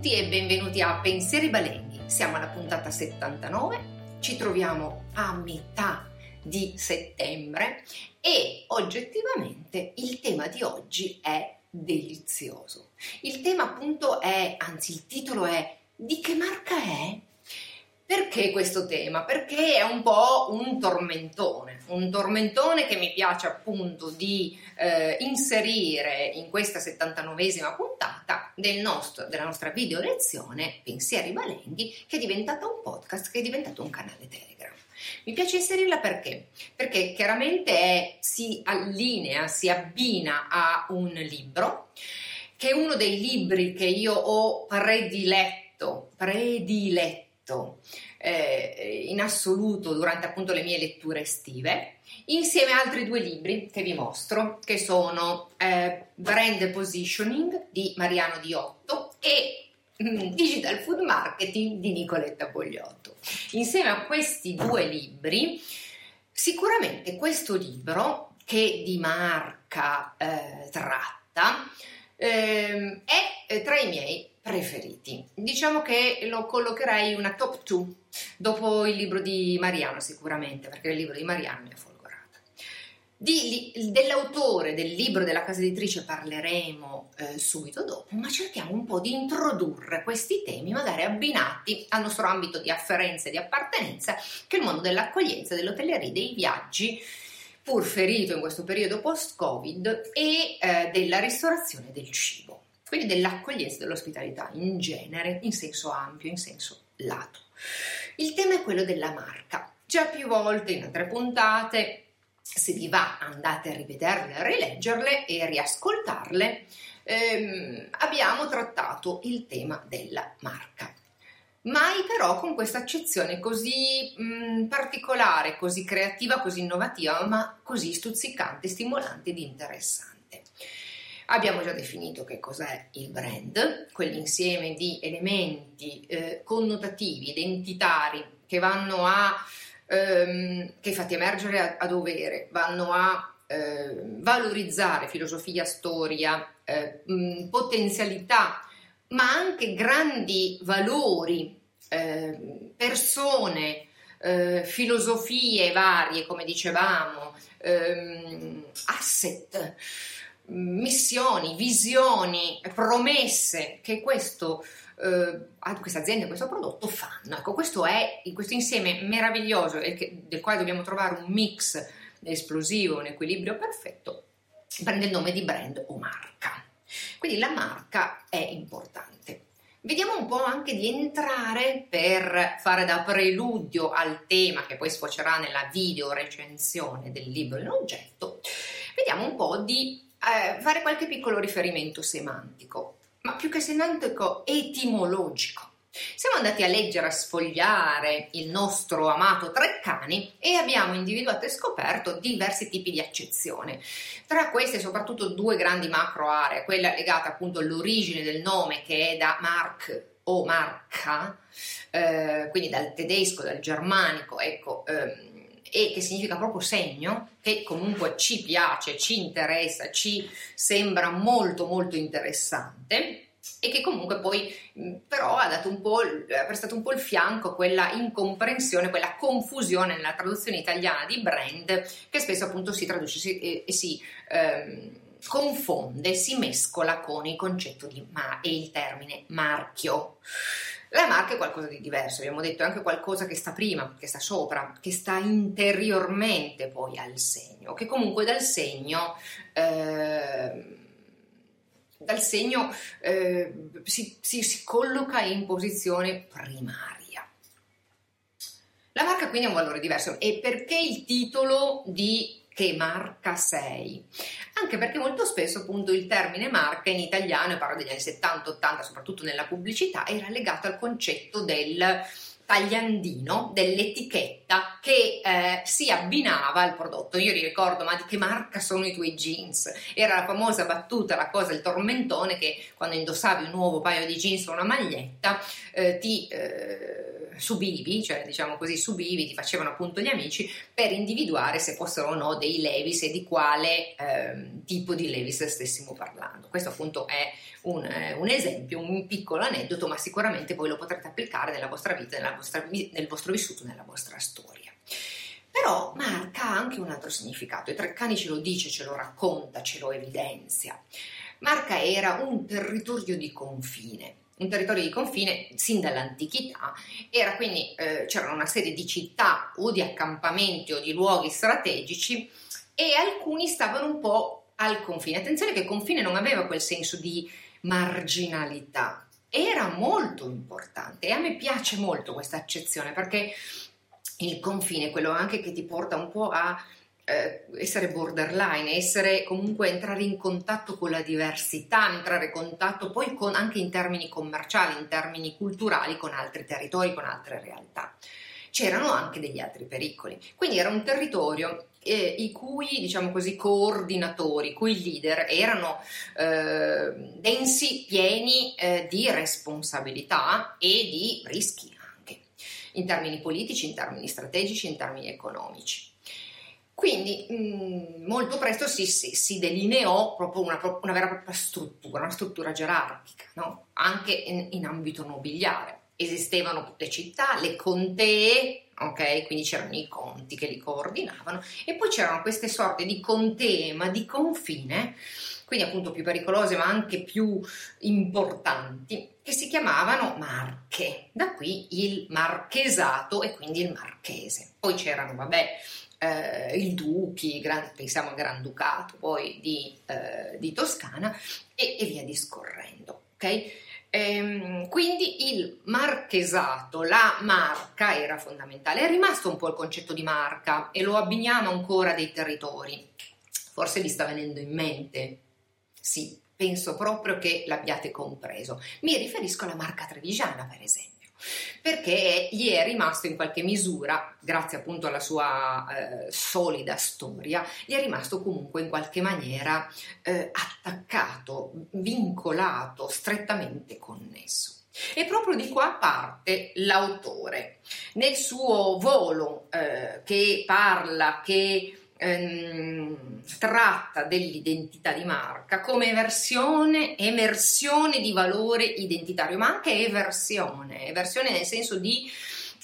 tutti e benvenuti a Pensieri Balenghi. Siamo alla puntata 79, ci troviamo a metà di settembre e oggettivamente il tema di oggi è delizioso. Il tema appunto è, anzi il titolo è di che marca è? Perché questo tema? Perché è un po' un tormentone, un tormentone che mi piace appunto di eh, inserire in questa 79esima puntata del nostro, della nostra video lezione Pensieri Balenghi che è diventata un podcast, che è diventato un canale Telegram. Mi piace inserirla perché? Perché chiaramente è, si allinea, si abbina a un libro, che è uno dei libri che io ho prediletto, prediletto eh, in assoluto durante appunto le mie letture estive, insieme a altri due libri che vi mostro, che sono eh, Brand Positioning di Mariano Diotto e mm, Digital Food Marketing di Nicoletta Bogliotto. Insieme a questi due libri, sicuramente questo libro che di marca eh, tratta eh, è tra i miei preferiti. Diciamo che lo collocherei una top 2 dopo il libro di Mariano sicuramente, perché il libro di Mariano mi ha folgorato. Di, dell'autore del libro della casa editrice parleremo eh, subito dopo, ma cerchiamo un po' di introdurre questi temi, magari abbinati al nostro ambito di afferenza e di appartenenza, che è il mondo dell'accoglienza, dell'hotelleria, dei viaggi, pur ferito in questo periodo post-Covid, e eh, della ristorazione del cibo quindi dell'accoglienza e dell'ospitalità in genere, in senso ampio, in senso lato. Il tema è quello della marca. Già più volte in altre puntate, se vi va andate a rivederle, a rileggerle e a riascoltarle, ehm, abbiamo trattato il tema della marca. Mai però con questa accezione così mh, particolare, così creativa, così innovativa, ma così stuzzicante, stimolante ed interessante. Abbiamo già definito che cos'è il brand, quell'insieme di elementi eh, connotativi, identitari che vanno a ehm, che fatti emergere a, a dovere, vanno a eh, valorizzare filosofia, storia, eh, mh, potenzialità, ma anche grandi valori, ehm, persone, eh, filosofie varie, come dicevamo, ehm, asset missioni, visioni, promesse che questo, eh, questa azienda, questo prodotto fanno. Ecco, questo è questo insieme meraviglioso del quale dobbiamo trovare un mix esplosivo, un equilibrio perfetto, prende il nome di brand o marca. Quindi la marca è importante. Vediamo un po' anche di entrare per fare da preludio al tema che poi sfocerà nella video recensione del libro in oggetto. Vediamo un po' di eh, fare qualche piccolo riferimento semantico, ma più che semantico, etimologico. Siamo andati a leggere, a sfogliare il nostro amato Treccani e abbiamo individuato e scoperto diversi tipi di accezione. Tra queste soprattutto due grandi macro aree, quella legata appunto all'origine del nome che è da Mark o Marca, eh, quindi dal tedesco, dal germanico, ecco, ehm, e che significa proprio segno, che comunque ci piace, ci interessa, ci sembra molto molto interessante e che comunque poi però ha, dato un po', ha prestato un po' il fianco a quella incomprensione, quella confusione nella traduzione italiana di brand che spesso appunto si traduce si, e, si ehm, confonde, si mescola con il concetto di ma e il termine marchio. La marca è qualcosa di diverso, abbiamo detto, è anche qualcosa che sta prima, che sta sopra, che sta interiormente poi al segno, che comunque dal segno, eh, dal segno eh, si, si, si colloca in posizione primaria. La marca quindi ha un valore diverso e perché il titolo di che marca sei. Anche perché molto spesso appunto il termine marca in italiano, e parlo degli anni 70-80, soprattutto nella pubblicità, era legato al concetto del tagliandino, dell'etichetta che eh, si abbinava al prodotto. Io li ricordo, ma di che marca sono i tuoi jeans? Era la famosa battuta, la cosa, il tormentone che quando indossavi un nuovo paio di jeans o una maglietta eh, ti eh, subivi, cioè diciamo così subivi, ti facevano appunto gli amici per individuare se fossero o no dei Levis e di quale ehm, tipo di Levis stessimo parlando. Questo appunto è un, eh, un, esempio, un piccolo aneddoto, ma sicuramente voi lo potrete applicare nella vostra vita, nella vostra, nel vostro vissuto, nella vostra storia. Però marca ha anche un altro significato, e Treccani ce lo dice, ce lo racconta, ce lo evidenzia. Marca era un territorio di confine, un territorio di confine sin dall'antichità, era quindi eh, c'erano una serie di città o di accampamenti o di luoghi strategici e alcuni stavano un po' al confine. Attenzione che confine non aveva quel senso di marginalità, era molto importante e a me piace molto questa accezione perché il confine è quello anche che ti porta un po' a eh, essere borderline, essere comunque entrare in contatto con la diversità, entrare in contatto poi con, anche in termini commerciali, in termini culturali con altri territori, con altre realtà. C'erano anche degli altri pericoli, quindi era un territorio eh, i cui, diciamo così, coordinatori, cui leader erano eh, densi, pieni eh, di responsabilità e di rischi anche, in termini politici, in termini strategici, in termini economici. Quindi mh, mm, molto presto si, si, si, delineò proprio una, una, vera e propria struttura, una struttura gerarchica, no? anche in, in, ambito nobiliare. Esistevano le città, le contee, ok? Quindi c'erano i conti che li coordinavano e poi c'erano queste sorte di contee, di confine, quindi appunto più pericolose ma anche più importanti, che si chiamavano marche. Da qui il marchesato e quindi il marchese. Poi c'erano, vabbè, eh, i duchi, gran, pensiamo al Granducato poi di, eh, di Toscana e, e, via discorrendo. Okay? Ehm, quindi il marchesato, la marca era fondamentale. È rimasto un po' il concetto di marca e lo abbiniamo ancora dei territori. Forse vi sta venendo in mente. Sì, penso proprio che l'abbiate compreso. Mi riferisco alla marca trevigiana, per esempio perché gli è rimasto in qualche misura, grazie appunto alla sua eh, solida storia, gli è rimasto comunque in qualche maniera eh, attaccato, vincolato, strettamente connesso. E proprio di qua parte l'autore. Nel suo volo eh, che parla, che ehm, tratta dell'identità di marca come versione, emersione di valore identitario, ma anche eversione, eversione nel senso di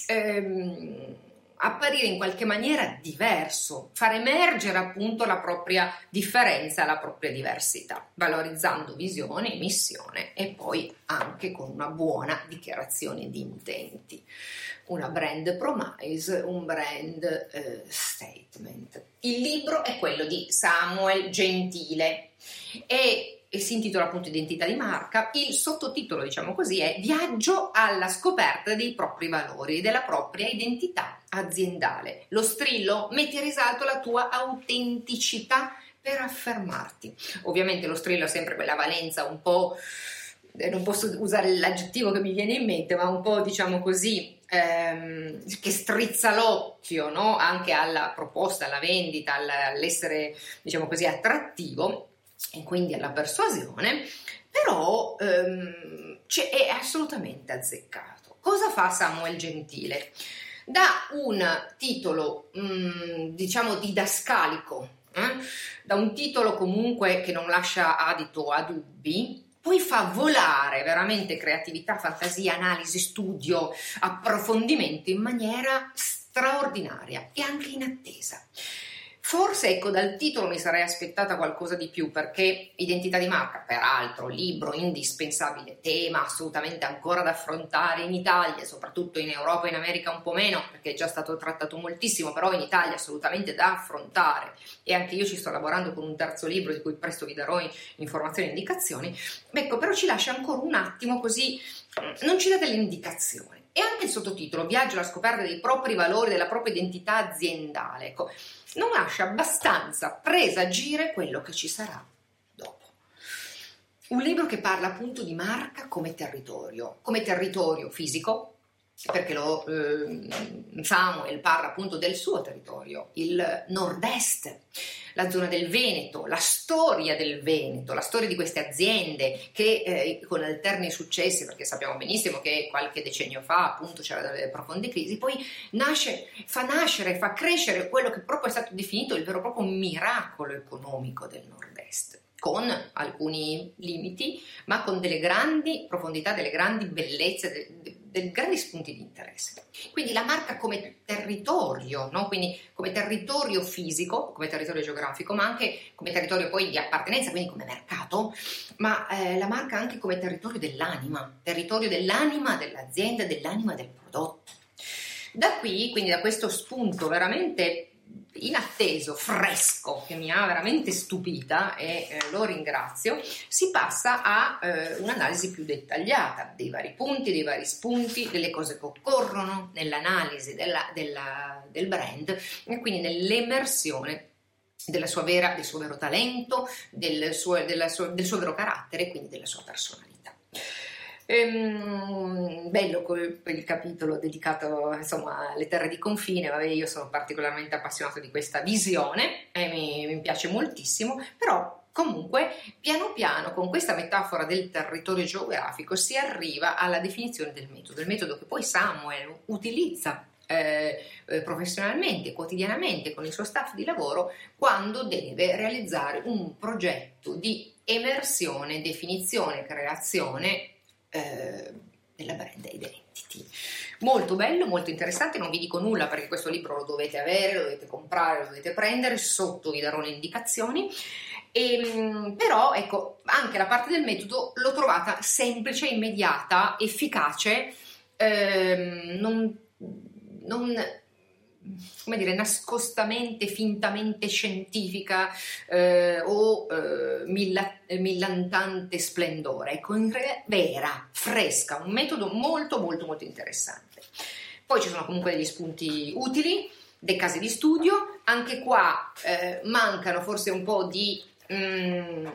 ehm, apparire in qualche maniera diverso, far emergere appunto la propria differenza, la propria diversità, valorizzando visione, missione e poi anche con una buona dichiarazione di intenti una brand promise, un brand eh, statement. Il libro è quello di Samuel Gentile e, e si intitola appunto Identità di marca. Il sottotitolo, diciamo così, è Viaggio alla scoperta dei propri valori e della propria identità aziendale. Lo strillo metti a risalto la tua autenticità per affermarti. Ovviamente lo strillo ha sempre quella valenza un po' eh, non posso usare l'aggettivo che mi viene in mente, ma un po' diciamo così ehm, che strizza l'occhio no? anche alla proposta, alla vendita, all'essere diciamo così attrattivo e quindi alla persuasione, però ehm, è assolutamente azzeccato. Cosa fa Samuel Gentile? Da un titolo mh, mm, diciamo didascalico, eh? da un titolo comunque che non lascia adito a dubbi, poi fa volare veramente creatività, fantasia, analisi, studio, approfondimento in maniera straordinaria e anche inattesa. Forse ecco dal titolo mi sarei aspettata qualcosa di più perché identità di marca, peraltro libro indispensabile, tema assolutamente ancora da affrontare in Italia, soprattutto in Europa e in America un po' meno perché è già stato trattato moltissimo, però in Italia assolutamente da affrontare e anche io ci sto lavorando con un terzo libro di cui presto vi darò informazioni e indicazioni. Ecco, però ci lascia ancora un attimo così, non ci dà delle indicazioni. E anche il sottotitolo, Viaggio alla scoperta dei propri valori, della propria identità aziendale. Ecco, non lascia abbastanza presagire quello che ci sarà dopo. Un libro che parla appunto di marca come territorio, come territorio fisico, perché lo, eh, Samuel parla appunto del suo territorio, il nord-est, la zona del Veneto, la storia del Veneto, la storia di queste aziende che eh, con alterni successi, perché sappiamo benissimo che qualche decennio fa appunto c'erano delle profonde crisi, poi nasce, fa nascere, fa crescere quello che proprio è stato definito il vero e proprio miracolo economico del nord-est con alcuni limiti, ma con delle grandi profondità, delle grandi bellezze, dei grandi spunti di interesse. Quindi la marca come territorio, no? quindi come territorio fisico, come territorio geografico, ma anche come territorio poi di appartenenza, quindi come mercato, ma eh, la marca anche come territorio dell'anima, territorio dell'anima dell'azienda, dell'anima del prodotto. Da qui, quindi da questo spunto veramente inatteso, fresco, che mi ha veramente stupita e eh, lo ringrazio, si passa a eh, un'analisi più dettagliata dei vari punti, dei vari spunti, delle cose che occorrono nell'analisi della, della, del brand e quindi nell'emersione vera, del suo vero talento, del suo, sua, del suo vero carattere e quindi della sua personalità. Ehm, bello quel, capitolo dedicato insomma, alle terre di confine, vabbè io sono particolarmente appassionato di questa visione e mi, mi piace moltissimo, però Comunque, piano piano, con questa metafora del territorio geografico, si arriva alla definizione del metodo, il metodo che poi Samuel utilizza eh, eh professionalmente, quotidianamente con il suo staff di lavoro quando deve realizzare un progetto di emersione, definizione, creazione eh, della brand identity. Molto bello, molto interessante, non vi dico nulla perché questo libro lo dovete avere, lo dovete comprare, lo dovete prendere, sotto vi darò le indicazioni. E, ehm, però ecco, anche la parte del metodo l'ho trovata semplice, immediata, efficace, ehm, non, non come dire, nascostamente, fintamente scientifica eh, o eh, milla, millantante splendore, ecco, in re, vera, fresca, un metodo molto molto molto interessante. Poi ci sono comunque degli spunti utili, dei casi di studio, anche qua eh, mancano forse un po' di... Mm,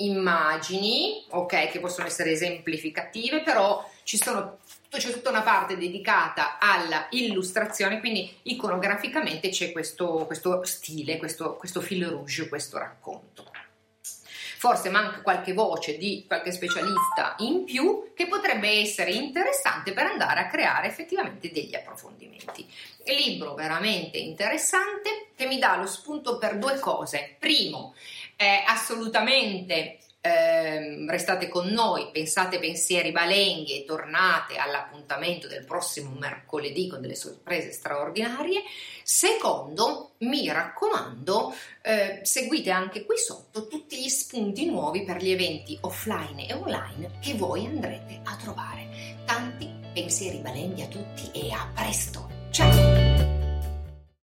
immagini, ok, che possono essere esemplificative, però ci sono c'è tutta una parte dedicata alla illustrazione, quindi iconograficamente c'è questo, questo stile, questo, questo fil rouge, questo racconto. Forse manca qualche voce di qualche specialista in più che potrebbe essere interessante per andare a creare effettivamente degli approfondimenti. Il libro veramente interessante che mi dà lo spunto per due cose. Primo, è assolutamente eh, restate con noi, pensate pensieri balenghi e tornate all'appuntamento del prossimo mercoledì con delle sorprese straordinarie. Secondo, mi raccomando, eh, seguite anche qui sotto tutti gli spunti nuovi per gli eventi offline e online che voi andrete a trovare. Tanti pensieri balenghi a tutti e a presto!